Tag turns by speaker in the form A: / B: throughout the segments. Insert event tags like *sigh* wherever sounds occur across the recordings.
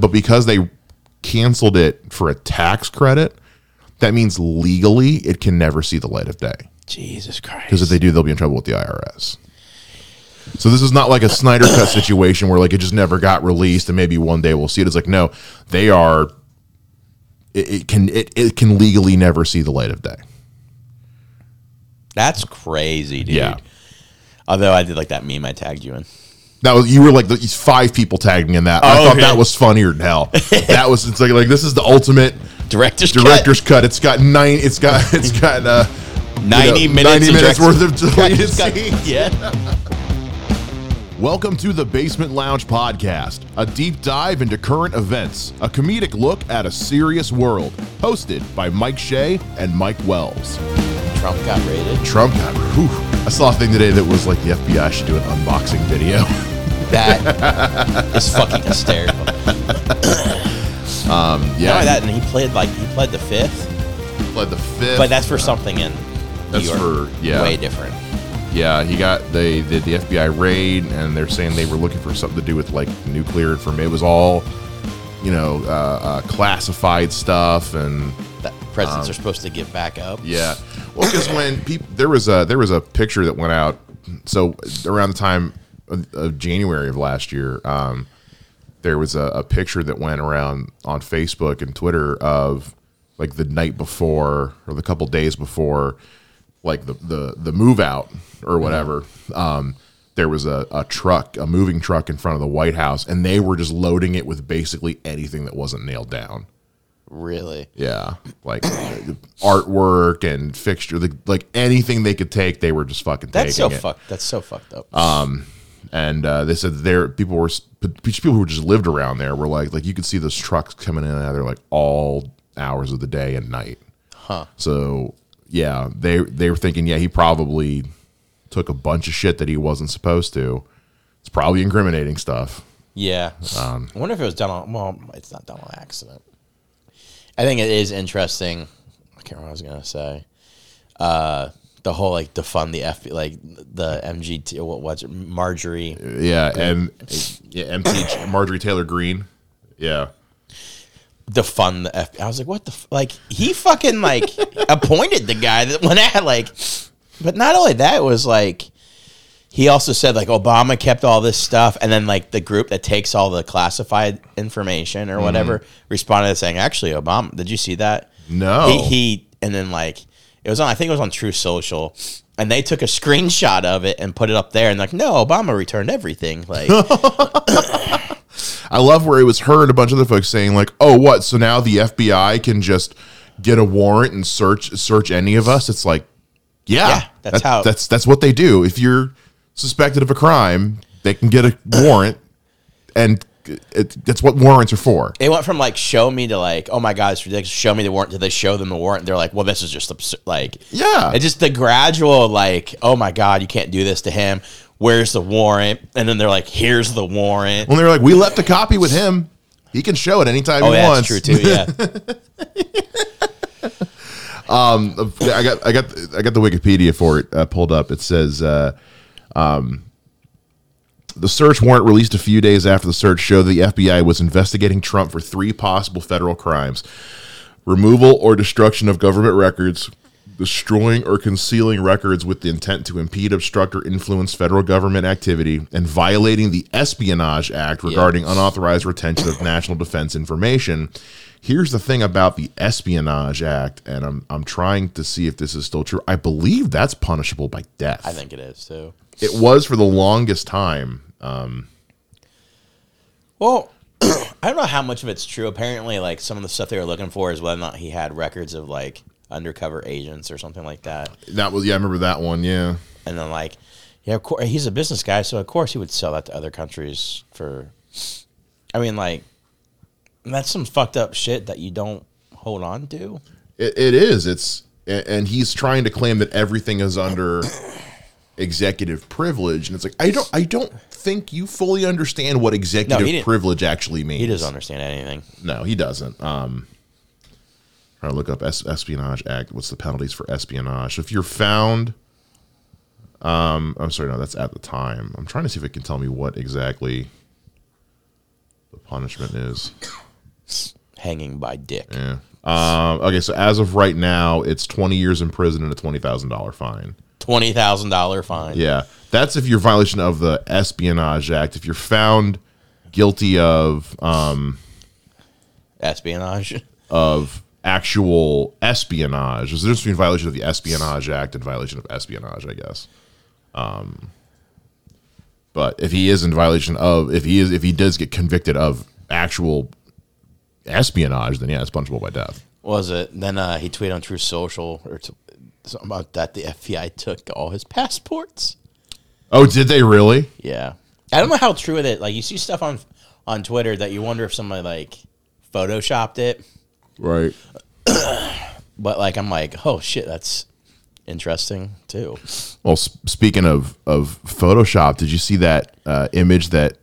A: but because they canceled it for a tax credit, that means legally it can never see the light of day.
B: Jesus Christ.
A: Because if they do, they'll be in trouble with the IRS. So this is not like a Snyder cut *coughs* situation where like it just never got released and maybe one day we'll see it. It's like no, they are. It, it can it, it can legally never see the light of day.
B: That's crazy, dude.
A: Yeah.
B: Although I did like that meme I tagged you in.
A: That was you were like the, five people tagging in that. I
B: Oh,
A: thought
B: okay.
A: that was funnier than hell. that was it's like like this is the ultimate
B: Director's
A: director's cut. It's got nine. It's got *laughs* it's got uh,
B: 90
A: you know,
B: minutes,
A: 90
B: of
A: minutes worth of *laughs* deleted
B: cut.
A: scenes.
B: Yeah. *laughs*
A: Welcome to the Basement Lounge Podcast, a deep dive into current events, a comedic look at a serious world. Hosted by Mike Shea and Mike Wells.
B: Trump got raided.
A: Trump got. Whew, I saw a thing today that was like the FBI should do an unboxing video. *laughs*
B: That is fucking hysterical. *coughs*
A: Um,
B: Not
A: yeah,
B: only that, and he played like he played the fifth,
A: he pled the fifth.
B: but that's for something in
A: That's
B: New York.
A: for- yeah.
B: way different.
A: Yeah, he got they did the FBI raid, and they're saying they were looking for something to do with like nuclear information. It was all, you know, uh, uh, classified stuff, and
B: That presidents are supposed to give back up.
A: yeah. Well, because when people there was a there was a picture that went out. So around the time of, January of last year, um, there was a, a picture that went around on Facebook and Twitter of like the night before or the couple days before, like the the the move out or whatever. Um, there was a, a truck, a moving truck in front of the White House, and they were just loading it with basically anything that wasn't nailed down.
B: Really?
A: Yeah, like *coughs* artwork and fixture, the, like anything they could take, they were just fucking
B: That's so
A: taking it.
B: fucked. That's so fucked up.
A: Um, and uh, they said there people were people who just lived around there were like like you could see those trucks coming in and out of there like all hours of the day and night.
B: huh?
A: So yeah, they they were thinking yeah he probably took a bunch of shit that he wasn't supposed to. It's probably incriminating stuff.
B: Yeah.
A: Um,
B: I wonder if it was done on. Well, it's not done on accident. I think it is interesting. I can't remember what I was gonna say. Uh, the whole like defund the F like the MGT what what's it, Marjorie
A: Yeah, and yeah, MT Marjorie Taylor Greene Yeah.
B: defund the F. I was like, what the f-? like he fucking like *laughs* appointed the guy that went at like, but not only that it was like. He also said like Obama kept all this stuff, and then like the group that takes all the classified information or whatever mm-hmm. responded saying, "Actually, Obama, did you see that?
A: No.
B: he, he and then like it was on. I think it was on True Social, and they took a screenshot of it and put it up there, and like, no, Obama returned everything. Like, *laughs*
A: I love where it was her and a bunch of other folks saying like, "Oh, what? So now the FBI can just get a warrant and search search any of us?" It's like, yeah,
B: Yeah, that's
A: that-
B: how-
A: that's that's what they do. If you're suspected of a crime, they can get a warrant, and it, that's what warrants are for.
B: it went from like show me to like, oh my god, it's ridiculous. Show me the warrant. Did they show them the warrant? They're like, well, this is just absurd. Like,
A: Yeah.
B: it's just the gradual like, oh my god, you can't do this to him. Where's the warrant? And then they're like, here's the warrant.
A: When they're like, "We left a copy with him. He can show it anytime
B: Oh,
A: he
B: yeah,
A: wants."
B: that's true too. Yeah. *laughs* *laughs*
A: Um, I got I got I got the Wikipedia for it uh, pulled up. It says uh, um, the search warrant released a few days after the search showed the FBI was investigating Trump for three possible federal crimes: removal or destruction of government records, destroying or concealing records with the intent to impede, obstruct, or influence federal government activity, and violating the Espionage Act regarding unauthorized retention of national defense information. Here's the thing about the Espionage Act, and I'm I'm trying to see if this is still true. I believe that's punishable by death.
B: I think it is too.
A: It was for the longest time. Um,
B: Well, *clears throat* I don't know how much of it's true. Apparently, like some of the stuff they were looking for is whether or not he had records of like undercover agents or something like that.
A: that was yeah, I remember that one. Yeah,
B: And then like, yeah, of course he's a business guy, so of course he would sell that to other countries for. I mean, like, that's some fucked up shit that you don't hold on to.
A: It, it is. It's and he's trying to claim that everything is under executive privilege, and it's like I don't. I don't think you fully understand what executive
B: didn't.
A: privilege actually means.
B: He doesn't understand anything.
A: No, he doesn't. Um, trying to look up es- Espionage Act. What's the penalties for espionage? If you're found, um, I'm sorry, no, that's at the time. I'm trying to see if it can tell me what exactly. the punishment is. *sniffs*
B: Hanging by dick.
A: Yeah. Um, okay, so as of right now, it's 20 years in prison and a $20,000 fine.
B: Twenty thousand dollar fine.
A: Yeah. That's if you're violation of the Espionage Act. If you're found guilty of um,
B: Espionage. *laughs*
A: of actual espionage, there's a difference between violation of the Espionage Act and violation of espionage, I guess. Um, but if he is in violation of, if he is, if he does get convicted of actual espionage, then yeah, it's punishable by death.
B: was it? Then uh, he tweeted on True Social or t- something about that the FBI took all his passports.
A: Oh, did they really?
B: Yeah, I don't know how true it is. Like you see stuff on on Twitter that you wonder if somebody like photoshopped it,
A: Right. *clears throat*
B: but like I'm like, oh shit, that's interesting too.
A: Well, s- speaking of of Photoshop, did you see that uh, image that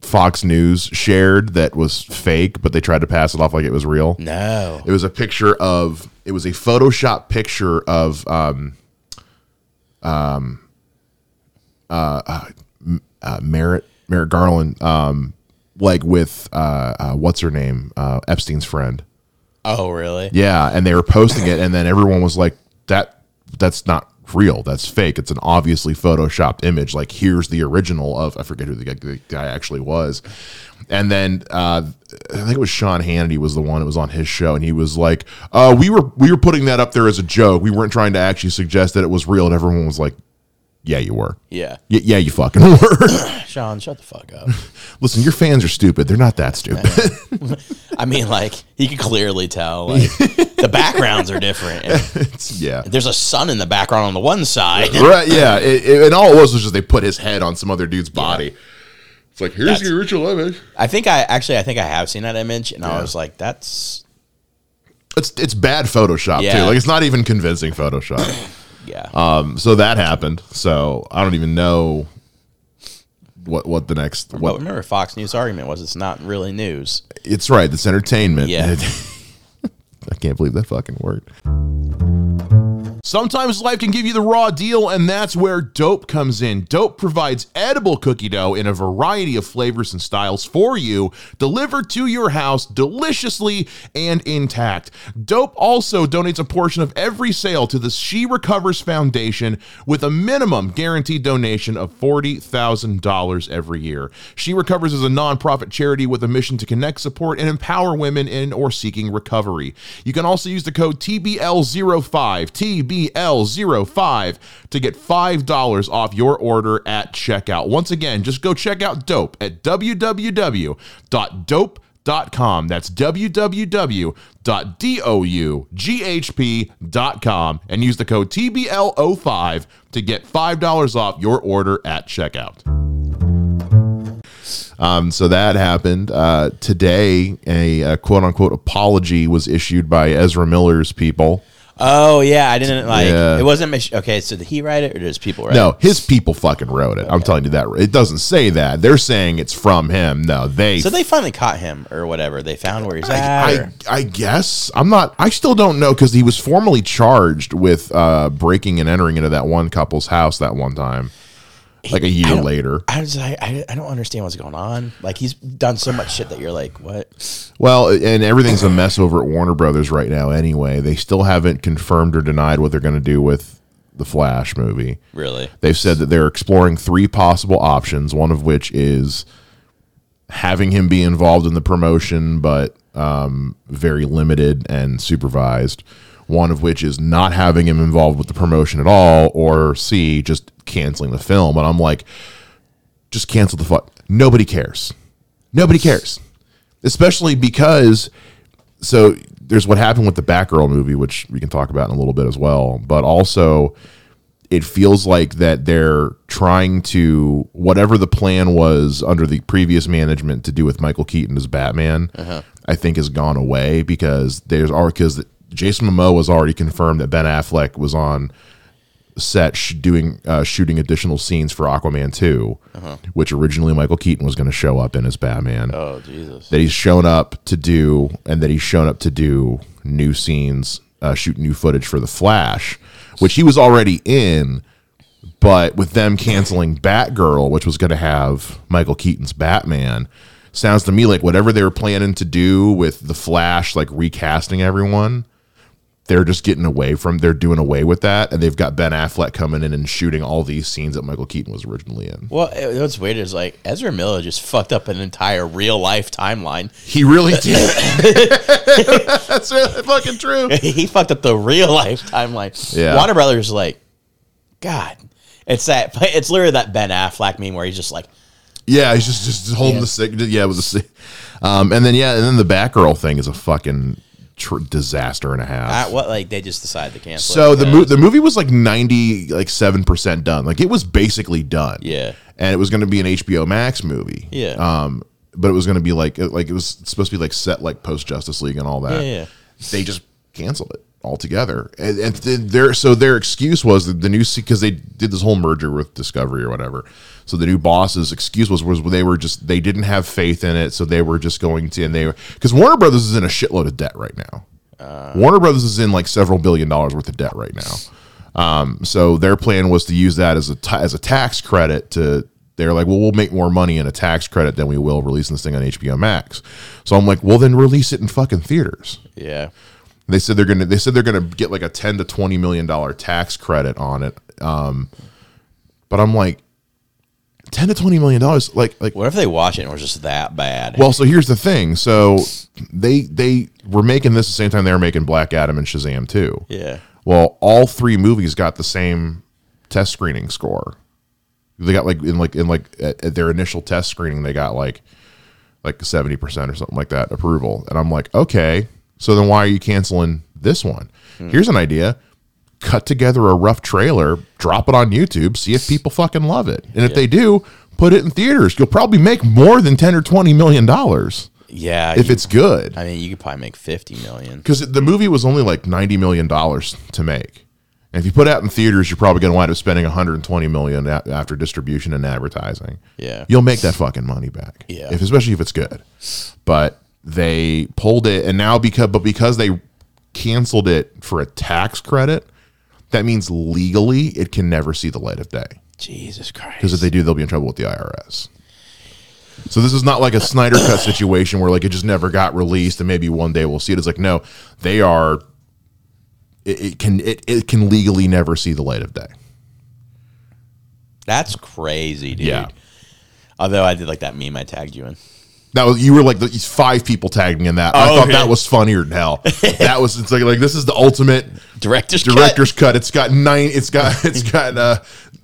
A: Fox News shared that was fake, but they tried to pass it off like it was real?
B: No,
A: It was a picture of it was a Photoshop picture of um um uh, uh, uh Merrick Merrick Garland um like with uh, uh what's her name uh Epstein's friend.
B: oh really?
A: Yeah, and they were posting it, and then everyone was like, "That that's not real. That's fake. It's an obviously photoshopped image. Like here's the original of I forget who the guy, the guy actually was." And then uh, I think it was Sean Hannity was the one that was on his show, and he was like, uh, "We were we were putting that up there as a joke. We weren't trying to actually suggest that it was real." And everyone was like, "Yeah, you were.
B: Yeah,
A: Y- yeah, you fucking *laughs* were." *coughs*
B: Sean, shut the fuck up. *laughs*
A: Listen, your fans are stupid. They're not that stupid. *laughs*
B: I mean, like he could clearly tell. Like the backgrounds are different. And
A: yeah.
B: there's a sun in the background on the one side.
A: right yeah it, it- and all it was was just they put his head on some other dude's body it's like here's
B: That's-
A: the original image
B: I think I actually I think I have seen that image, and I was like, that's
A: it's it's bad photoshop too like it's not even convincing photoshop *coughs*
B: yeah.
A: um so that happened so i don't even know what what the next
B: but
A: what
B: remember, Fox News argument was it's not really news.
A: it's right it's entertainment
B: Yeah. *laughs*
A: i can't believe that fucking worked Sometimes life can give you the raw deal, and that's where Doughp comes in. Doughp provides edible cookie dough in a variety of flavors and styles for you, delivered to your house deliciously and intact. Doughp also donates a portion of every sale to the She Recovers Foundation with a minimum guaranteed donation of $40,000 every year. She Recovers is a nonprofit charity with a mission to connect, support, and empower women in or seeking recovery. You can also use the code TBL05, TBL05 to get $5 off your order at checkout. Once again, just go check out Doughp at www.doughp.com. That's www.doughp.com and use the code TBL05 to get $5 off your order at checkout. Um, so that happened uh, today. A, uh quote unquote apology was issued by Ezra Miller's people.
B: Oh yeah, I didn't like.
A: Yeah.
B: It wasn't Mich- okay. So did he write it or does people write? It?
A: No, his people fucking wrote it. I'm telling you that. It doesn't say that. They're saying it's from him. No, they.
B: So they finally caught him or whatever. They found where he's at.
A: I, I guess I'm not. I still don't know because he was formally charged with uh, breaking and entering into that one couple's house that one time, like a year
B: don't-
A: later.
B: I was like, I, I don't understand what's going on. Like he's done so much shit that you're like, what?
A: Well, and everything's a mess over at Warner Brothers right now. Anyway, they still haven't confirmed or denied what they're going to do with the Flash movie.
B: Really?
A: They've said that they're exploring three possible options, one of which is having him be involved in the promotion, but um, very limited and supervised. One of which is not having him involved with the promotion at all, or C, just canceling the film. And I'm like, just cancel the fuck. Nobody cares. Nobody cares. Especially because so there's what happened with the Batgirl movie, which we can talk about in a little bit as well. But also, it feels like that they're trying to whatever the plan was under the previous management to do with Michael Keaton as Batman. Uh-huh. I think has gone away because there's already because Jason Momoa was already confirmed that Ben Affleck was on set sh- doing uh, shooting additional scenes for Aquaman 2, which originally Michael Keaton was going to show up in as Batman
B: Oh Jesus.
A: that he's shown up to do and that he's shown up to do new scenes uh, shoot new footage for the flash which he was already in but with them canceling batgirl which was going to have michael keaton's batman sounds to me like whatever they were planning to do with the Flash, like recasting everyone, they're just getting away from. They're doing away with that, and they've got Ben Affleck coming in and shooting all these scenes that Michael Keaton was originally in.
B: Well, it- what's weird is like Ezra Miller just fucked up an entire real life timeline.
A: He really *laughs* did. *laughs* That's really fucking true. *laughs*
B: he fucked up the real life timeline.
A: Yeah.
B: Warner Brothers like, God, it's that. It's literally that Ben Affleck meme where he's just like,
A: Yeah, he's just just holding
B: Yeah.
A: the stick. Yeah, with the stick. Um, and then yeah, and then the Batgirl thing is a fucking tr- disaster and a half.
B: ah, what? Like they just decided to cancel.
A: So
B: it
A: the mo-
B: because-
A: the movie was like ninety like seven percent done. Like it was basically done.
B: Yeah.
A: and it was going to be an HBO Max movie.
B: Yeah.
A: Um, but it was going to be like like it was supposed to be like set like post Justice League and all that.
B: Yeah, yeah.
A: They just canceled it altogether, and, and th- their so their excuse was that the new because they did this whole merger with Discovery or whatever. So the new boss's excuse was was they were just they didn't have faith in it, so they were just going to and they because Warner Brothers is in a shitload of debt right now. Warner Brothers is in like several billion dollars worth of debt right now. Um, so their plan was to use that as a as a tax credit to. They're like, well, we'll make more money in a tax credit than we will releasing this thing on HBO Max. So I'm like, well, then release it in fucking theaters.
B: yeah.
A: They said they're gonna. They said they're gonna get like a ten to twenty million dollar tax credit on it. Um, but I'm like, ten to twenty million dollars. Like, like
B: What if they watch it and it was just that bad?
A: well, so here's the thing. So they they were making this the same time they were making Black Adam and Shazam too.
B: yeah.
A: Well, all three movies got the same test screening score. They got like in like in like at, at their initial test screening, they got like like seventy percent or something like that approval. And I'm like, okay, so then why are you canceling this one? Hmm. Here's an idea. Cut together a rough trailer, drop it on YouTube, see if people fucking love it. And if they do, put it in theaters. You'll probably make more than ten or twenty million dollars
B: Yeah.
A: if
B: you-
A: it's good
B: I mean, you could probably make fifty million.
A: because the movie was only like ninety million dollars to make. And if you put it out in theaters, you're probably going to wind up spending 120 million a- after distribution and advertising.
B: Yeah.
A: you'll make that fucking money back.
B: Yeah.
A: if, especially if it's good. But they pulled it, and now because but because they canceled it for a tax credit, that means legally it can never see the light of day.
B: Jesus Christ.
A: Because if they do, they'll be in trouble with the IRS. So this is not like a Snyder cut situation where like it just never got released and maybe one day we'll see it. It's like no, they are. It, it can it, it can legally never see the light of day.
B: That's crazy, dude.
A: Yeah.
B: Although I did like that meme I tagged you in.
A: That was you were like the, five people tagged me in that. I
B: Oh,
A: thought
B: okay.
A: that was funnier than hell. *laughs* that was it's like like this is the ultimate
B: Director's
A: director's cut. It's got nine. It's got it's got uh,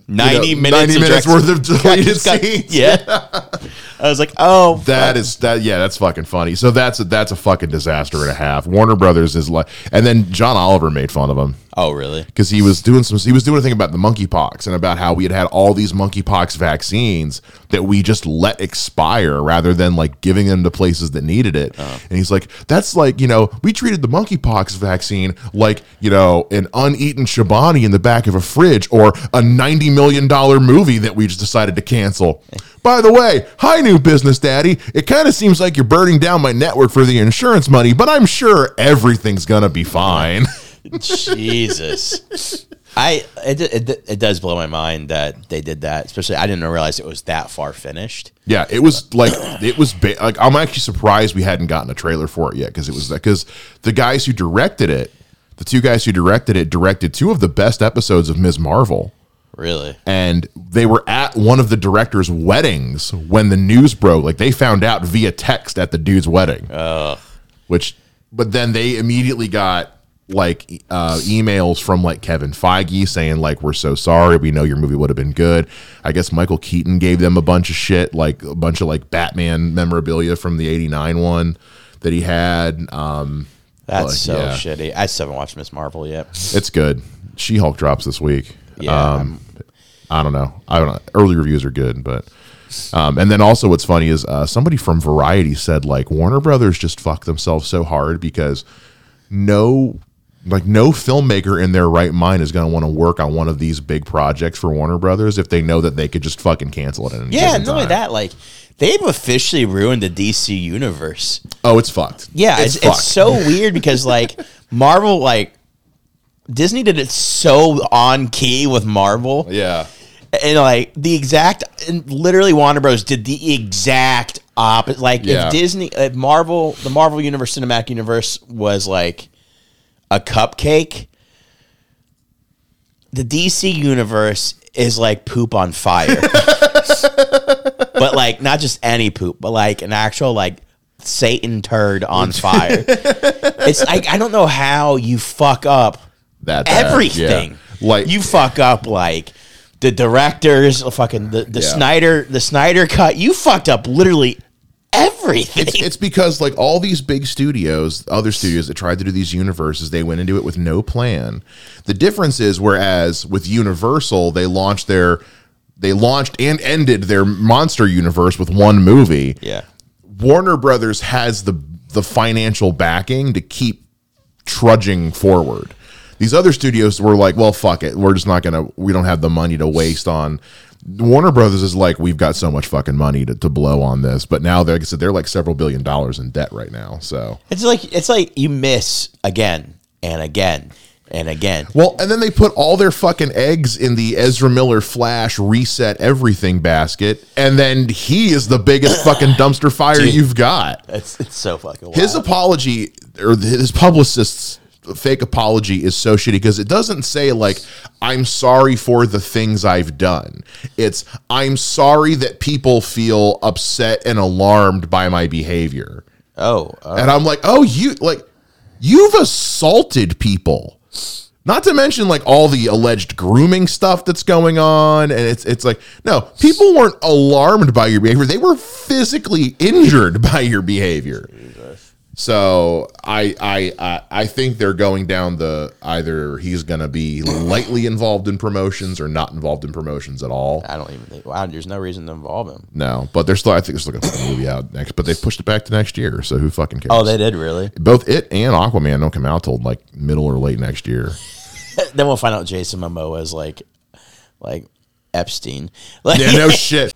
A: you know,
B: 90 minutes
A: ninety
B: of
A: minutes worth of deleted
B: cut.
A: scenes.
B: Yeah. *laughs* I was like, oh,
A: That is that yeah, that's fucking funny. So that's a, that's a fucking disaster and a half. Warner Brothers is like, and then John Oliver made fun of him
B: oh, really?
A: because he was doing some he was doing a thing about the monkeypox and about how we had had all these monkeypox vaccines that we just let expire rather than like giving them to places that needed it. Uh-huh. And he's like, that's like you know we treated the monkeypox vaccine like you know an uneaten Chobani in the back of a fridge or a ninety million dollar movie that we just decided to cancel. *laughs* By the way, hi new business daddy. It kind of seems like you're burning down my network for the insurance money, but I'm sure everything's gonna be fine. *laughs*
B: Jesus. I it, it, it does blow my mind that they did that. Especially, I didn't realize it was that far finished.
A: Yeah, it was like it was ba- like I'm actually surprised we hadn't gotten a trailer for it yet because it was because the guys who directed it, the two guys who directed it, directed two of the best episodes of Ms. Marvel,
B: Really?
A: and they were at one of the director's weddings when the news broke. Like they found out via text at the dude's wedding, which but then they immediately got like uh, emails from like Kevin Feige saying like we're so sorry we know your movie would have been good. I guess Michael Keaton gave them a bunch of shit like a bunch of like Batman memorabilia from the 89 one that he had. Um
B: That's
A: Like,
B: so
A: yeah.
B: shitty. I still haven't watched Ms. Marvel yet.
A: it's good. She-Hulk drops this week.
B: Yeah,
A: Um I don't know. I don't know. Early reviews are good, but um, and then also what's funny is uh, somebody from Variety said like Warner Brothers just fucked themselves so hard because no like no filmmaker in their right mind is going to want to work on one of these big projects for Warner Brothers if they know that they could just fucking cancel it. At any
B: Yeah, not only
A: time.
B: that, like they've officially ruined the DC universe.
A: Oh, it's fucked.
B: Yeah, it's, it's,
A: fucked.
B: so *laughs* weird because like Marvel, like Disney did it so on key with Marvel,
A: yeah.
B: and like the exact, and literally Warner Bros. did the exact opposite. Like
A: Yeah.
B: if Disney, if Marvel, the Marvel Universe, Cinematic Universe was like a cupcake. The DC universe is like poop on fire, *laughs* but like not just any poop, but like an actual like Satan turd on *laughs* fire. it's like I don't know how you fuck up
A: That bad,
B: everything.
A: yeah. Like
B: you fuck up like the directors, fucking the, the
A: Yeah.
B: Snyder, the Snyder cut. You fucked up literally everything.
A: It's, it's because like all these big studios, other studios that tried to do these universes, they went into it with no plan. The difference is, whereas with Universal, they launched their, they launched and ended their monster universe with one movie.
B: yeah.
A: Warner Brothers has the the financial backing to keep trudging forward. These other studios were like, well, fuck it. We're just not gonna. We don't have the money to waste on. Warner Brothers is like, we've got so much fucking money to, to blow on this, but now, they're- like I said, they're like several billion dollars in debt right now. So,
B: It's like it's like you miss again and again and again.
A: well, and then they put all their fucking eggs in the Ezra Miller Flash reset everything basket, and then he is the biggest *coughs* fucking dumpster fire you've got.
B: It's it's so fucking wild.
A: His apology or his publicist's fake apology is so shitty because it doesn't say like I'm sorry for the things I've done. It's I'm sorry that people feel upset and alarmed by my behavior.
B: oh, uh,
A: And I'm like, "Oh, you like you've assaulted people." Not to mention like all the alleged grooming stuff that's going on and it's it's like no, people weren't alarmed by your behavior. They were physically injured by your behavior. So I I I, I think they're going down the either he's going to be lightly involved in promotions or not involved in promotions at all.
B: I don't even think. Wow, there's no reason to involve him.
A: No, but they're still. I think they're still going to put the movie out next, but they pushed it back to next year. So who fucking cares?
B: Oh, they did really.
A: both it and Aquaman don't come out till like middle or late next year. *laughs*
B: then we'll find out Jason Momoa is like, like Epstein. Like,
A: Yeah, no *laughs* shit.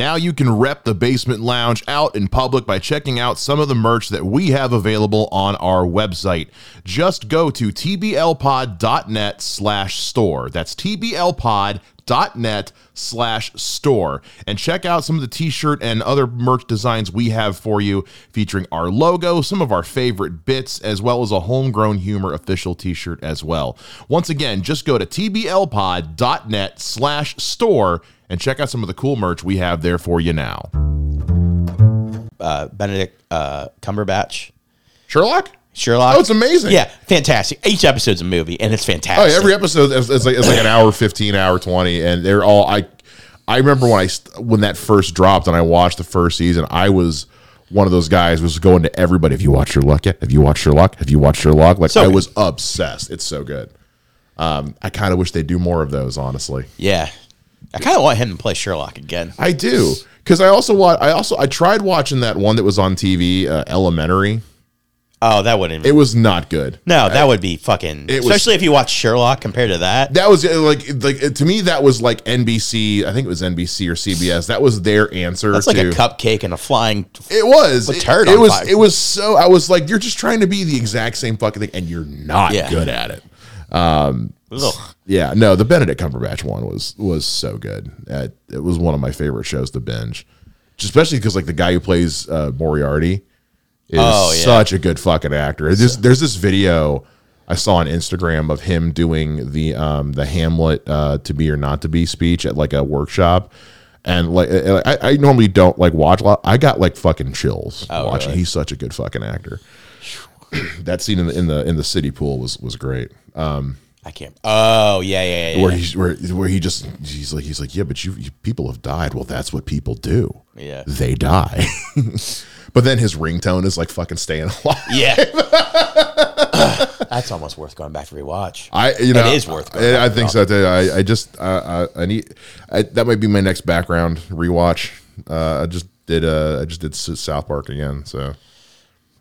A: Now you can rep the basement lounge out in public by checking out some of the merch that we have available on our website. Just go to tblpod.net slash store. That's tblpod.net slash store and check out some of the t-shirt and other merch designs we have for you featuring our logo, some of our favorite bits, as well as a homegrown humor official t-shirt as well. Once again, just go to tblpod.net slash store and check out some of the cool merch we have there for you now.
B: uh, Benedict uh, Cumberbatch,
A: Sherlock?
B: Sherlock.
A: Oh, it's amazing.
B: Yeah, fantastic. Each episode's a movie, and it's
A: Oh,
B: fantastic.
A: yeah, every episode is, is like it's like an hour 15, hour 20 and they're all I I remember when I when that first dropped and I watched the first season, I was one of those guys was going to everybody. Have you watched Sherlock yet? Have you watched Sherlock? Have you watched Sherlock? Like
B: So
A: I was obsessed. It's so good. Um, I kind of wish they do more of those, honestly.
B: yeah, I kind of want him to play Sherlock again.
A: I do because I also wa- I also I tried watching that one that was on TV, uh, Elementary.
B: Oh, that wouldn't.
A: It was not good.
B: no, that would be fucking.
A: It was-
B: especially if you watch Sherlock compared to that.
A: That was uh, like like to me that was like NBC. I think it was NBC or CBS. That was their answer.
B: That's like
A: to,
B: a cupcake and a flying.
A: It was. a
B: turd
A: it
B: on
A: was.
B: fire.
A: It was so. I was like, you're just trying to be the exact same fucking thing, and you're not
B: Yeah.
A: good at it.
B: Ugh.
A: Yeah. No, the Benedict Cumberbatch one was was so good. Uh, it was one of my favorite shows to binge, especially because like the guy who plays uh, Moriarty is
B: Oh, yeah.
A: such a good fucking actor. There's there's this video I saw on Instagram of him doing the um the Hamlet uh, to be or not to be speech at like a workshop. And like uh, I, I normally don't like watch a lot. I got like fucking chills
B: Oh,
A: watching.
B: really?
A: He's such a good fucking actor. *clears throat* that scene in the in the in the city pool was was great. Um,
B: I can't. Oh yeah, yeah, yeah.
A: where he's where where he just he's like he's like yeah, but you, you people have died. Well, that's what people do.
B: Yeah.
A: they die. *laughs* but then his ringtone is like fucking staying *laughs* alive.
B: yeah. *laughs* *sighs* That's almost worth going back to rewatch.
A: I you know
B: is worth going
A: I,
B: back
A: I think so too. I I just uh, I, I need I, that might be my next background rewatch. Uh, I just did uh I just did South Park again. So.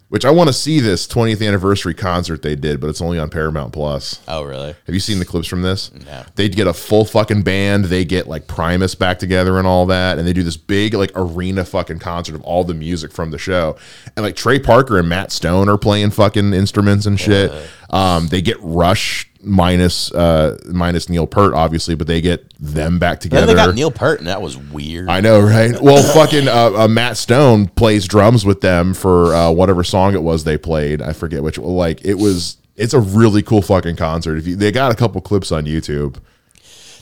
A: Which I want to see this 20th anniversary concert they did, but it's only on Paramount Plus.
B: Oh really?
A: Have you seen the clips from this?
B: No.
A: They get a full fucking band. They get like Primus back together and all that, and they do this big like arena fucking concert of all the music from the show. And like Trey Parker and Matt Stone are playing fucking instruments and shit. Um, they get Rush minus uh minus Neil Peart obviously, but they get them back
B: Then
A: together.
B: they got Neil Peart and that was weird.
A: I know, right? Well, *laughs* fucking uh, uh, Matt Stone plays drums with them for uh, whatever song it was they played. I forget which. Like it was. It's a really cool fucking concert. If you, they got a couple clips on YouTube.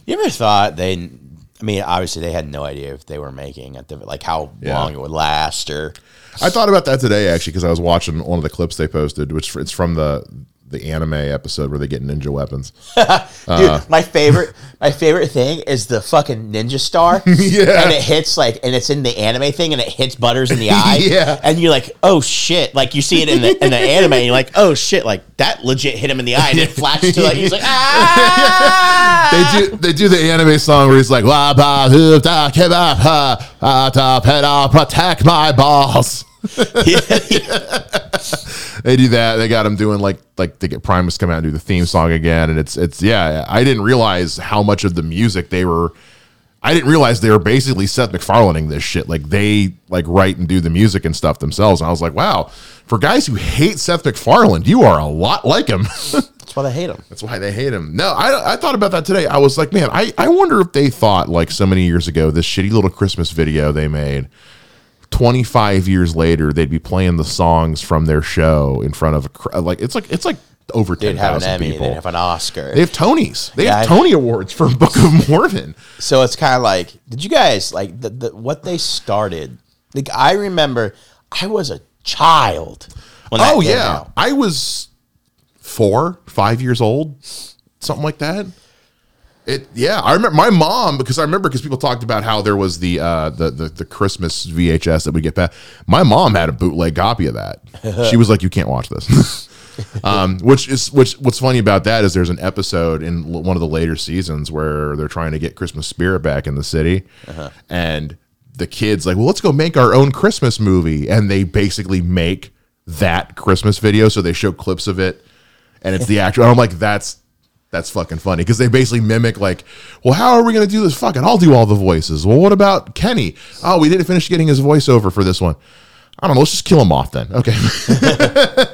B: You ever thought they? I mean, obviously they had no idea if they were making at the like how
A: Yeah.
B: long it would last, or
A: I thought about that today actually because I was watching one of the clips they posted, which it's from the the anime episode where they get ninja weapons. *laughs*
B: dude. My *laughs* favorite, my favorite thing is the fucking ninja star. *laughs*
A: Yeah.
B: and it hits like, and it's in the anime thing, and it hits Butters in the eye.
A: Yeah.
B: and you're like, oh shit! Like you see it in the in the anime, and you're like, oh shit! Like that legit hit him in the eye, and it flashes to like he's like, ah.
A: they do they do the anime song where he's like "Wa ba hu da ke ba ha ah, pe da, protect my balls. *laughs* They do that. They got him doing like like they get Primus come out and do the theme song again, and it's it's yeah. I didn't realize how much of the music they were. I didn't realize they were basically Seth MacFarlaneing this shit. Like they like write and do the music and stuff themselves. And I was like, wow, for guys who hate Seth MacFarlane, you are a lot like him. *laughs*
B: That's why they hate him.
A: That's why they hate him. No, I, I thought about that today. I was like, man, I, I wonder if they thought like so many years ago, this shitty little Christmas video they made, 25 years later, they'd be playing the songs from their show in front of a cr- uh, like it's like it's like over
B: They'd
A: 10,000 people.
B: they'd have an Oscar.
A: they have Tonys. They
B: Yeah,
A: have
B: I-
A: Tony Awards for *laughs* Book of Mormon.
B: So it's kind of like, did you guys like the, the what they started? Like I remember, I was a child. When that
A: Oh
B: came
A: yeah,
B: out.
A: I was four, five years old, something like that. It yeah, I remember my mom because I remember because people talked about how there was the uh the, the the Christmas VHS that we get back. My mom had a bootleg copy of that. she was like, "You can't watch this." *laughs* um, which is which. What's funny about that is there's an episode in l- one of the later seasons where they're trying to get Christmas spirit back in the city, and the kids like, well, let's go make our own Christmas movie, and they basically make that Christmas video. So they show clips of it, and it's the actual. And I'm like, that's that's fucking funny because they basically mimic like, well, how are we gonna do this? Fucking, I'll do all the voices. Well, what about Kenny? Oh, we didn't finish getting his voiceover for this one. I don't know. Let's just kill him off then. Okay. *laughs*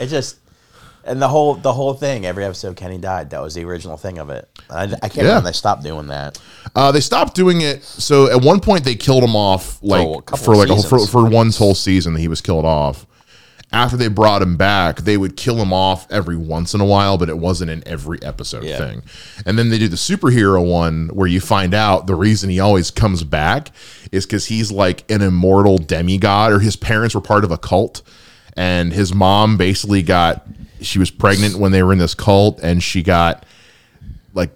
B: It just and the whole the whole thing. Every episode, Kenny died. That was the original thing of it. I, I can't
A: Yeah.
B: remember they stopped doing that.
A: Uh, they stopped doing it. So at one point they killed him off like
B: couple
A: for like a, for, for one whole season that he was killed off. After they brought him back, they would kill him off every once in a while, but it wasn't in every episode
B: Yeah.
A: thing. And then they do the superhero one where you find out the reason he always comes back is because he's like an immortal demigod, or his parents were part of a cult, and his mom basically got she was pregnant when they were in this cult, and she got like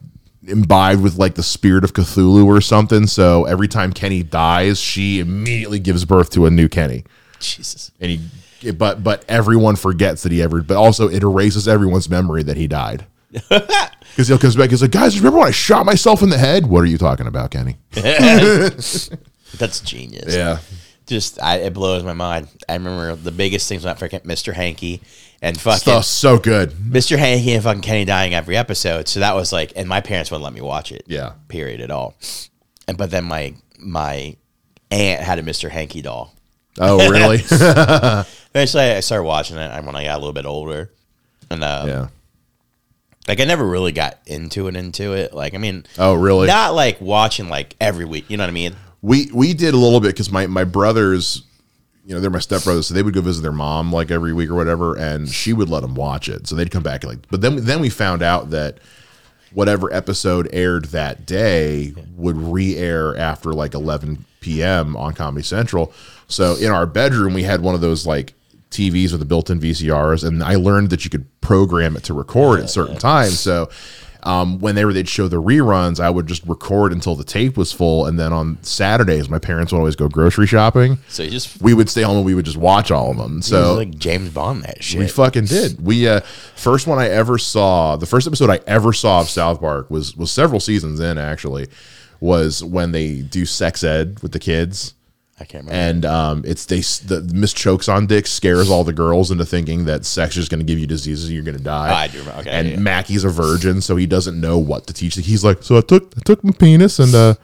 A: imbibed with like the spirit of Cthulhu or something. So every time Kenny dies, she immediately gives birth to a new Kenny.
B: Jesus.
A: And he but but everyone forgets that he ever but also it erases everyone's memory that he died. *laughs* Because he'll comes back, he's like, guys, remember when I shot myself in the head? What are you talking about, Kenny? *laughs*
B: That's genius.
A: Yeah.
B: Just I, it blows my mind. I remember the biggest things about freaking Mr. Hanky and fucking
A: Stuff so good.
B: Mr. Hanky and fucking Kenny dying every episode. So that was like, and my parents wouldn't let me watch it.
A: Yeah.
B: Period at all. And but then my my aunt had a Mr. Hanky doll.
A: Oh, really? *laughs* *laughs*
B: Eventually, I started watching it when I got a little bit older, and uh,
A: yeah.
B: like I never really got into it. Into it, like I mean,
A: Oh, really?
B: not like watching like every week. You know what I mean?
A: We we did a little bit because my my brothers, you know, they're my stepbrothers, so they would go visit their mom like every week or whatever, and she would let them watch it. So they'd come back and like, but then then we found out that whatever episode aired that day would re-air after like 11 p.m. on Comedy Central. So in our bedroom, we had one of those like TVs with the built-in VCRs, and I learned that you could program it to record at certain times. So um, whenever they'd show the reruns, I would just record until the tape was full, and then on Saturdays, my parents would always go grocery shopping.
B: So you just
A: We would stay home and we would just watch all of them.
B: so like James Bond that shit.
A: we fucking did. We uh first one I ever saw, the first episode I ever saw of South Park was was several seasons in actually, was when they do sex ed with the kids.
B: I can't remember.
A: And um, it's they the Ms. Choksondik scares all the girls into thinking that sex is going to give you diseases and you're going to die.
B: I do remember. Okay,
A: and
B: yeah.
A: Mackey's a virgin, so he doesn't know what to teach. He's like, so I took I took my penis and uh,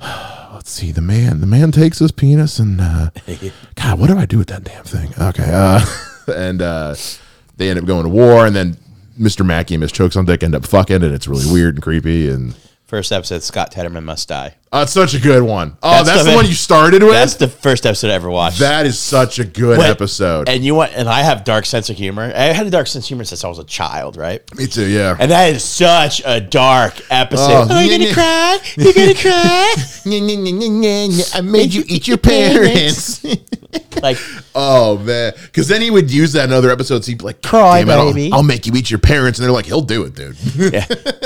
A: *sighs* let's see, the man the man takes his penis and uh, *laughs* God, what do I do with that damn thing? Okay, uh, *laughs* and uh, they end up going to war, and then Mr. Mackey and Ms. Choksondik end up fucking, and it's really weird and creepy. And
B: First episode, Scott Tenorman must die.
A: Oh, it's such a good one. Oh, that's,
B: That's
A: the,
B: the-
A: one you started with.
B: That's the first episode I ever watched.
A: that is such a good episode.
B: and you want, and I have dark sense of humor. I had a dark sense of humor since I was a child, right?
A: Me too. Yeah.
B: And that is such a dark episode.
A: Oh,
B: Oh, you're gonna cry? You're gonna cry? *laughs*
A: I made you eat your parents. *laughs*
B: like,
A: oh man, because then he would use that in other episodes. He'd be like,
B: Cry,
A: "Damn it, I'll-
B: baby."
A: I'll, make you eat your parents," and they're like, "He'll do it, dude."
B: yeah,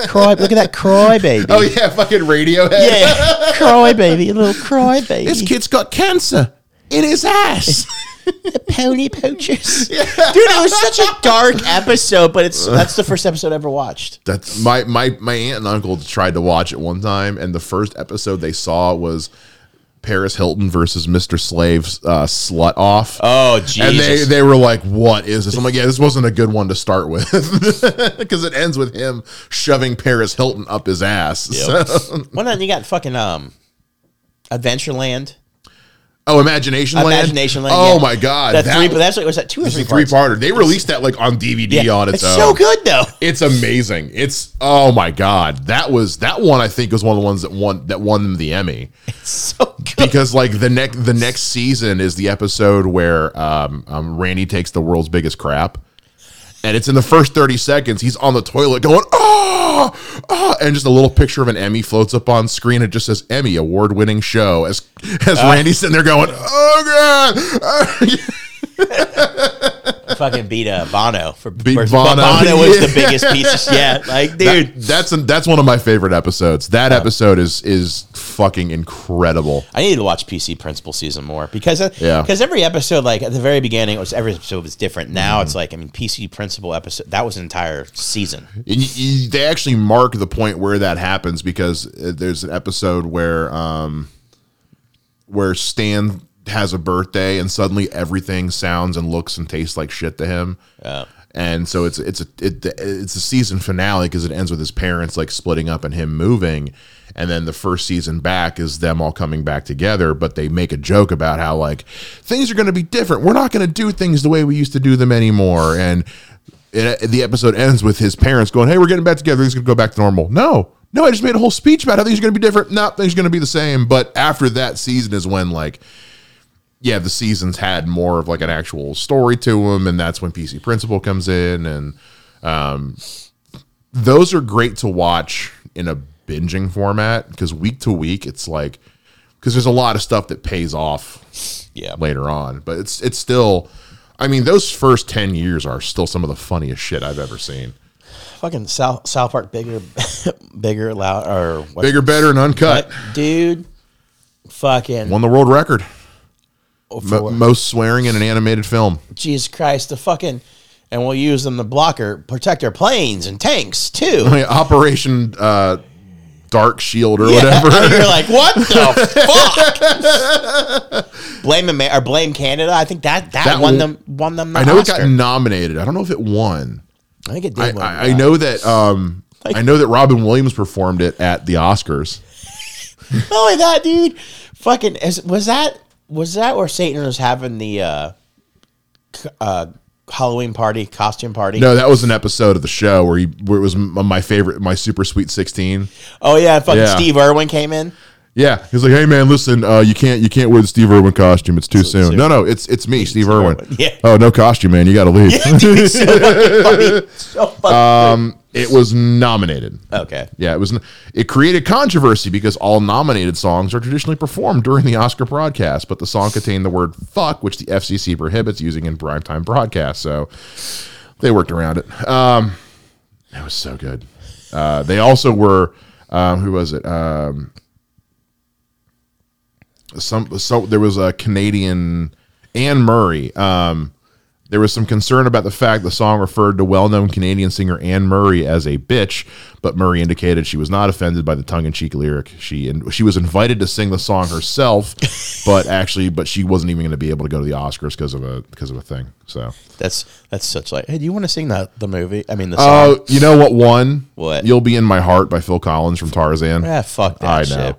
B: cry. Look at that cry baby. *laughs*
A: oh yeah, fucking Radiohead.
B: yeah, cry baby, a little cry baby.
A: this kid's got cancer in his ass. *laughs*
B: The pony poachers. *laughs* Dude, it was such a dark episode, but it's that's the first episode I ever watched.
A: That's my my my aunt and uncle tried to watch it one time, and the first episode they saw was Paris Hilton versus Mr. Slave's uh, slut off.
B: Oh
A: And they, they were like, "What is this?" I'm like, "Yeah, this wasn't a good one to start with *laughs* because it ends with him shoving Paris Hilton up his ass."
B: Yep. *laughs*
A: So-
B: well, then you got fucking um, Adventureland.
A: Oh, Imagination Land.
B: Imagination Land.
A: Oh
B: yeah.
A: my god,
B: That,
A: that
B: three. But that's like was that two or three
A: three parter. They released that like on DVD
B: Yeah.
A: on its,
B: it's
A: own.
B: so good though.
A: It's amazing. It's oh my god, that was that one. I think was one of the ones that won that won them the Emmy. *laughs*
B: It's so good.
A: because like the next the next season is the episode where um, um, Randy takes the world's biggest crap, and it's in the first thirty seconds. He's on the toilet going oh, oh and just a little picture of an Emmy floats up on screen. It just says Emmy award winning show as as uh. Randy's sitting there going oh god.
B: Ah, *laughs* fucking beat uh, Bono for
A: Beat Bono.
B: Bono was the *laughs* biggest piece of yeah. *laughs* Like, dude.
A: That- that's that's one of my favorite episodes. That episode is is fucking incredible.
B: I need to watch PC Principal season more because
A: Yeah.
B: because every episode like at the very beginning it was every episode was different. Now
A: Mm-hmm.
B: it's like I mean PC Principal episode that was an entire season.
A: And y- y- they actually mark the point where that happens because uh, there's an episode where um where Stan has a birthday and suddenly everything sounds and looks and tastes like shit to him.
B: Yeah.
A: And so it's it's a it, it's a season finale because it ends with his parents like splitting up and him moving, and then the first season back is them all coming back together. But they make a joke about how like things are going to be different. We're not going to do things the way we used to do them anymore. And it, the episode ends with his parents going, "Hey, we're getting back together. Things going to go back to normal." No, no, I just made a whole speech about how things are going to be different. No, things are going to be the same. But after that season is when like yeah, the seasons had more of like an actual story to them, and that's when PC Principal comes in, and um, those are great to watch in a binging format because week to week it's like because there's a lot of stuff that pays off
B: Yeah.
A: later on, but it's it's still. I mean, those first ten years are still some of the funniest shit I've ever seen.
B: Fucking South South Park bigger *laughs* bigger loud or what
A: Bigger, better, and uncut.
B: dude fucking
A: Won the world record. Mo- most swearing in an animated film.
B: Jesus Christ the fucking and we'll use them to block or protect our planes and tanks too.
A: I *laughs* mean, Operation uh, Dark Shield or
B: Yeah.
A: whatever. *laughs*
B: You're like, what the *laughs* fuck? blame Amer- or blame Canada. I think that that,
A: That
B: won them won them. The
A: I know
B: Oscar.
A: it got nominated. I don't know if it won.
B: I think it
A: I,
B: did. win
A: I, I know that. Um,
B: Like-
A: I know that Robin Williams performed it at the Oscars.
B: Not only that, dude. Fucking is, was that was that where Satan was having the uh, uh, Halloween party, costume party?
A: No, that was an episode of the show where he where it was my favorite, my Super Sweet Sixteen.
B: Oh yeah, fucking
A: Yeah.
B: Steve Irwin came in.
A: Yeah, he's like, "Hey man, listen, uh, you can't you can't wear the Steve Irwin costume. It's too soon."
B: soon.
A: No, no, it's it's me, Steve Irwin.
B: Irwin. Yeah.
A: Oh, no costume, man. You got to leave. *laughs*
B: Dude, so fucking *laughs* funny. So
A: um, it was nominated.
B: okay.
A: Yeah, it was. It created controversy because all nominated songs are traditionally performed during the Oscar broadcast, but the song contained the word "fuck," which the FCC prohibits using in primetime broadcasts. So they worked around it. Um, it was so good. Uh, they also were. Um, who was it? Um, some. So there was a Canadian Anne Murray. Um, there was some concern about the fact the song referred to well-known Canadian singer Anne Murray as a bitch, but Murray indicated she was not offended by the tongue-in-cheek lyric. She and she was invited to sing the song herself, *laughs* but actually, but she wasn't even going to be able to go to the Oscars because of a because of a thing. So,
B: That's that's such like. Hey, do you want to sing the the movie? I mean the song.
A: oh, you know what One
B: What?
A: You'll be in my heart by Phil Collins from Tarzan.
B: Yeah, fuck that
A: I
B: shit.
A: know,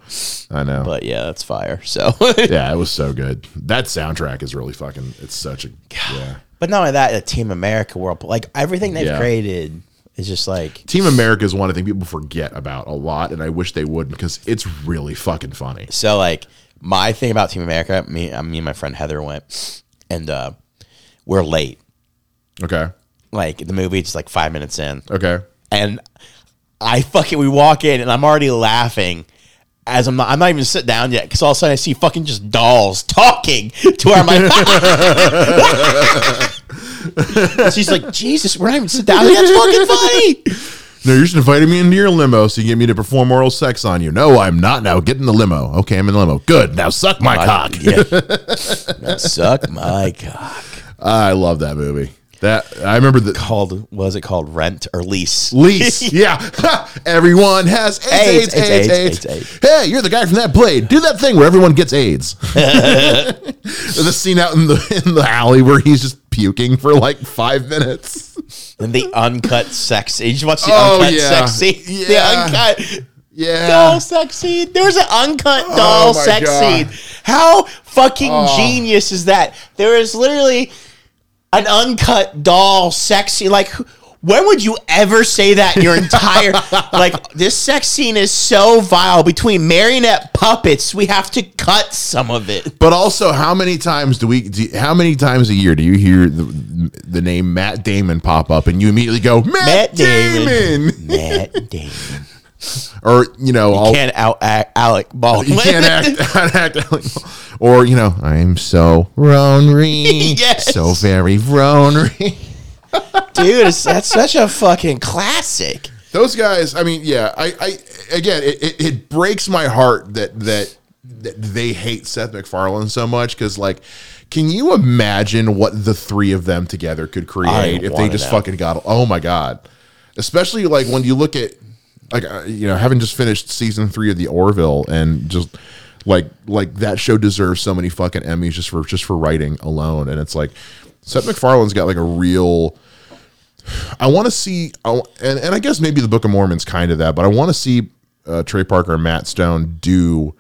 A: I know.
B: But yeah, that's fire. So, *laughs*
A: yeah, it was so good. That soundtrack is really fucking. It's such a yeah.
B: but not only that, the Team America World, like everything they've
A: Yeah.
B: created It's just like
A: Team America is one I think people forget about a lot, and I wish they would because it's really fucking funny.
B: so like my thing about Team America. Me, me and my friend Heather went, and uh, we're late.
A: Okay.
B: Like the movie, just like five minutes in,
A: Okay.
B: and I fucking we walk in, and I'm already laughing. As I'm not, I'm not even sit down yet because all of a sudden I see fucking just dolls talking to our mic. *laughs* She's like, Jesus, we're not even sit down. Like, That's fucking funny.
A: No, you're just inviting me into your limo so you get me to perform oral sex on you. No, I'm not now. Get in the limo. Okay, I'm in the limo. Good. Now suck my cock.
B: Yeah. *laughs* Now suck my cock.
A: I love that movie. That I remember the
B: Called was it called? Rent or lease?
A: lease. *laughs* yeah. everyone has AIDS AIDS,
B: AIDS,
A: AIDS,
B: AIDS,
A: AIDS. Hey, you're the guy from that blade. Do that thing where everyone gets AIDS. *laughs* *laughs* the scene out in the in the alley where he's just puking for like five minutes.
B: And the uncut sex scene. Did you watch the
A: Oh,
B: uncut
A: yeah.
B: sex scene?
A: Yeah.
B: The uncut
A: Yeah.
B: doll sex scene. There was an uncut oh doll
A: Oh
B: sex
A: God. Oh.
B: scene. How fucking oh. genius is that? There is literally an uncut doll sexy. Like, when would you ever say that in your *laughs* entire like this sex scene is so vile between marionette puppets we have to cut some of it
A: But also, how many times do we? Do, how many times a year do you hear the the name Matt Damon pop up, and you immediately go Matt,
B: Matt
A: Damon,
B: Damon. Matt Damon *laughs*
A: or you know, I'll,
B: can't out act Alec Baldwin
A: you can't *laughs* act, *laughs* act like, or you know, I'm so Ronry,
B: Yes.
A: so very Ronry.
B: dude that's such a fucking classic
A: Those guys, I mean, yeah, I, I again, it, it, it breaks my heart that that that they hate Seth MacFarlane so much because, like, can you imagine what the three of them together could create if they just fucking got? Oh my god! Especially like when you look at like uh, you know having just finished season three of the Orville and just like like that show deserves so many fucking Emmys just for just for writing alone, and it's like Seth MacFarlane's got like a real. *sighs* I want to see, and, and I guess maybe the Book of Mormon's kind of that, but I want to see uh, Trey Parker and Matt Stone do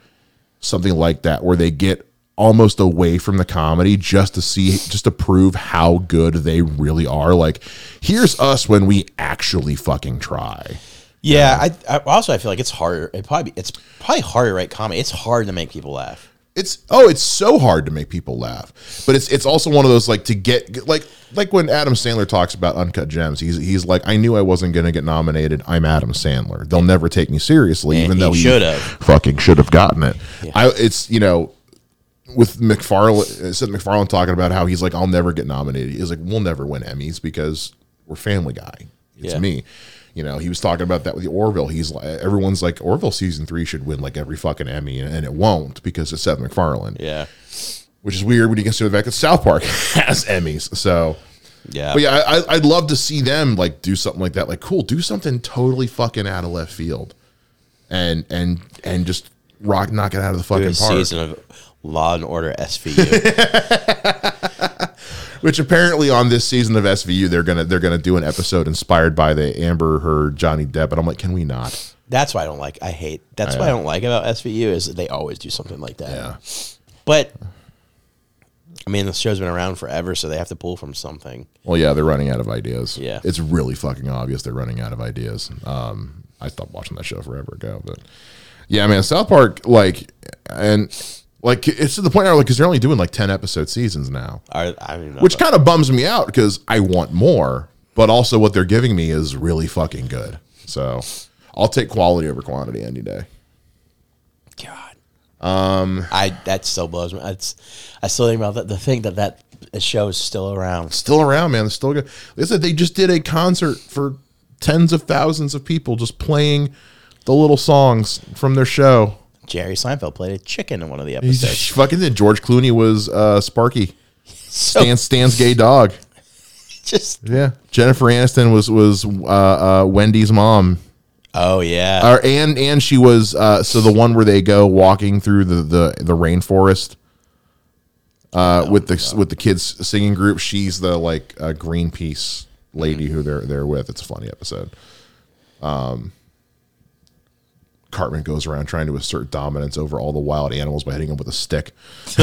A: something like that where they get almost away from the comedy just to see, just to prove how good they really are. Like, here's us when we actually fucking try.
B: Yeah I, I also i feel like it's harder it probably it's probably harder to write comedy it's hard to make people laugh
A: It's oh, it's so hard to make people laugh, but it's it's also one of those like to get like like when Adam Sandler talks about uncut gems. He's he's like, I knew I wasn't going to get nominated. I'm Adam Sandler. They'll never take me seriously,
B: And
A: even though he
B: should've.
A: fucking should have gotten it. I it's you know with MacFarlane, uh, Seth MacFarlane talking about how he's like, I'll never get nominated. He's like, we'll never win Emmys because we're Family Guy. It's
B: Yeah.
A: me. You know, he was talking about that with the Orville. He's like, everyone's like, Orville season three should win like every fucking Emmy, and, and it won't because it's Seth MacFarlane,
B: yeah
A: which is weird when you consider the fact that South Park *laughs* has Emmys. So,
B: yeah
A: but yeah, I, I'd love to see them like do something like that. Like, cool, do something totally fucking out of left field, and and and just rock, knock it out of the fucking park.
B: season of law and order svu *laughs* *laughs*
A: Which apparently on this season of SVU they're gonna they're gonna do an episode inspired by the Amber Heard Johnny Depp, and I'm like, can we not?
B: that's why i don't like i hate that's what i don't like about svu is that they always do something like that
A: Yeah,
B: but i mean the show's been around forever so they have to pull from something
A: well, yeah, they're running out of ideas.
B: Yeah.
A: it's really fucking obvious they're running out of ideas. Um, I stopped watching that show forever ago, but yeah, man, South Park, like, and like it's to the point now, like, because they're only doing like ten episode seasons now,
B: I, I
A: which kind of bums me out because I want more, but also what they're giving me is really fucking good. So I'll take quality over quantity any day.
B: God. Um, I that still blows me. It's I still think about that. The thing that that show is still around.
A: still around, man. They're still good. They said they just did a concert for tens of thousands of people just playing the little songs from their show.
B: Jerry Seinfeld played a chicken in one of the episodes.
A: just *laughs* fucking did. George Clooney was uh, Sparky, *laughs*
B: so
A: Stan, Stan's gay dog. *laughs*
B: just
A: Yeah, Jennifer Aniston was was uh, uh, Wendy's mom.
B: oh yeah,
A: Or, and and she was uh, so the one where they go walking through the the, the rainforest uh, with the with the kids singing group. She's the like uh, Greenpeace lady who they're they're with. It's a funny episode. Um, Cartman goes around trying to assert dominance over all the wild animals by hitting them with a stick. *laughs*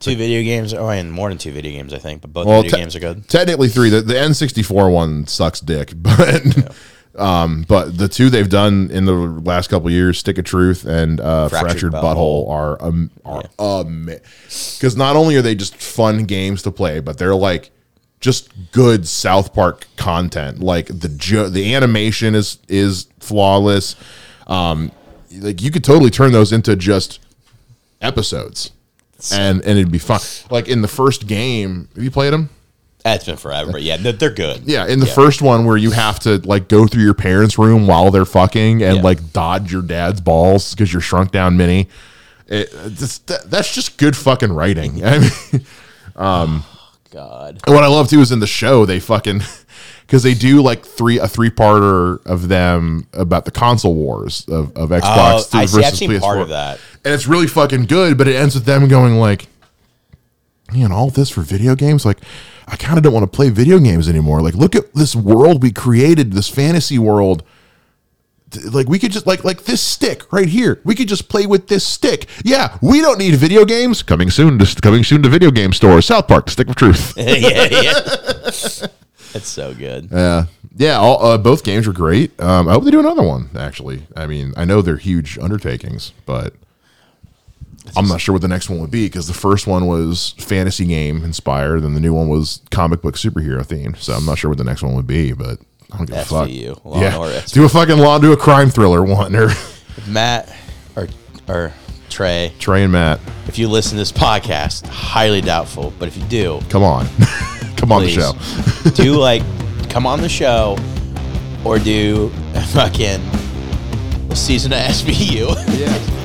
B: Two video games, oh, and more than two video games, I think, but both
A: Well,
B: video
A: te-
B: games are good.
A: Technically three. The, the N64 one sucks dick, *laughs* but um, but the two they've done in the last couple years, Stick of Truth and uh, Fractured,
B: Fractured
A: Butthole,
B: Butthole.
A: are um, are because not only are they just fun games to play, but they're like just good South Park content. Like the jo- the animation is is flawless. Um, like you could totally turn those into just episodes. And, and it'd be fun. Like in the first game, have you played them?
B: That's been forever, but yeah, they're, they're good.
A: Yeah, in the first one where you have to like go through your parents' room while they're fucking and
B: Yeah.
A: like dodge your dad's balls because you're shrunk down mini. It, that, that's just good fucking writing. *laughs* I mean, *laughs*
B: God.
A: what I love too is in the show they fucking because they do like three a three parter of them about the console wars of, of Xbox
B: Oh,
A: versus.
B: I've seen
A: PS4.
B: part of that.
A: and it's really fucking good. But it ends with them going like, "Man, all this for video games? Like, I kind of don't want to play video games anymore. Like, look at this world we created, this fantasy world. Like, we could just like like this stick right here. We could just play with this stick. Yeah, we don't need video games. Coming soon, to, coming soon to video game stores. South Park, The Stick of Truth. *laughs*
B: yeah, yeah. *laughs* It's so good.
A: Yeah, yeah. All, uh, both games were great. Um, I hope they do another one. Actually, I mean, I know they're huge undertakings, but I'm not sure what the next one would be because the first one was fantasy game inspired, and the new one was comic book superhero themed. So I'm not sure what the next one would be, but I don't give a fuck. Yeah, do a fucking law, do a crime thriller one, or
B: Matt or or Trey,
A: Trey and Matt.
B: if you listen to this podcast, highly doubtful, but if you do,
A: Come on, *laughs* come on the show. *laughs*
B: do *laughs* like come on the show or do a fucking season of SVU.
A: Yeah.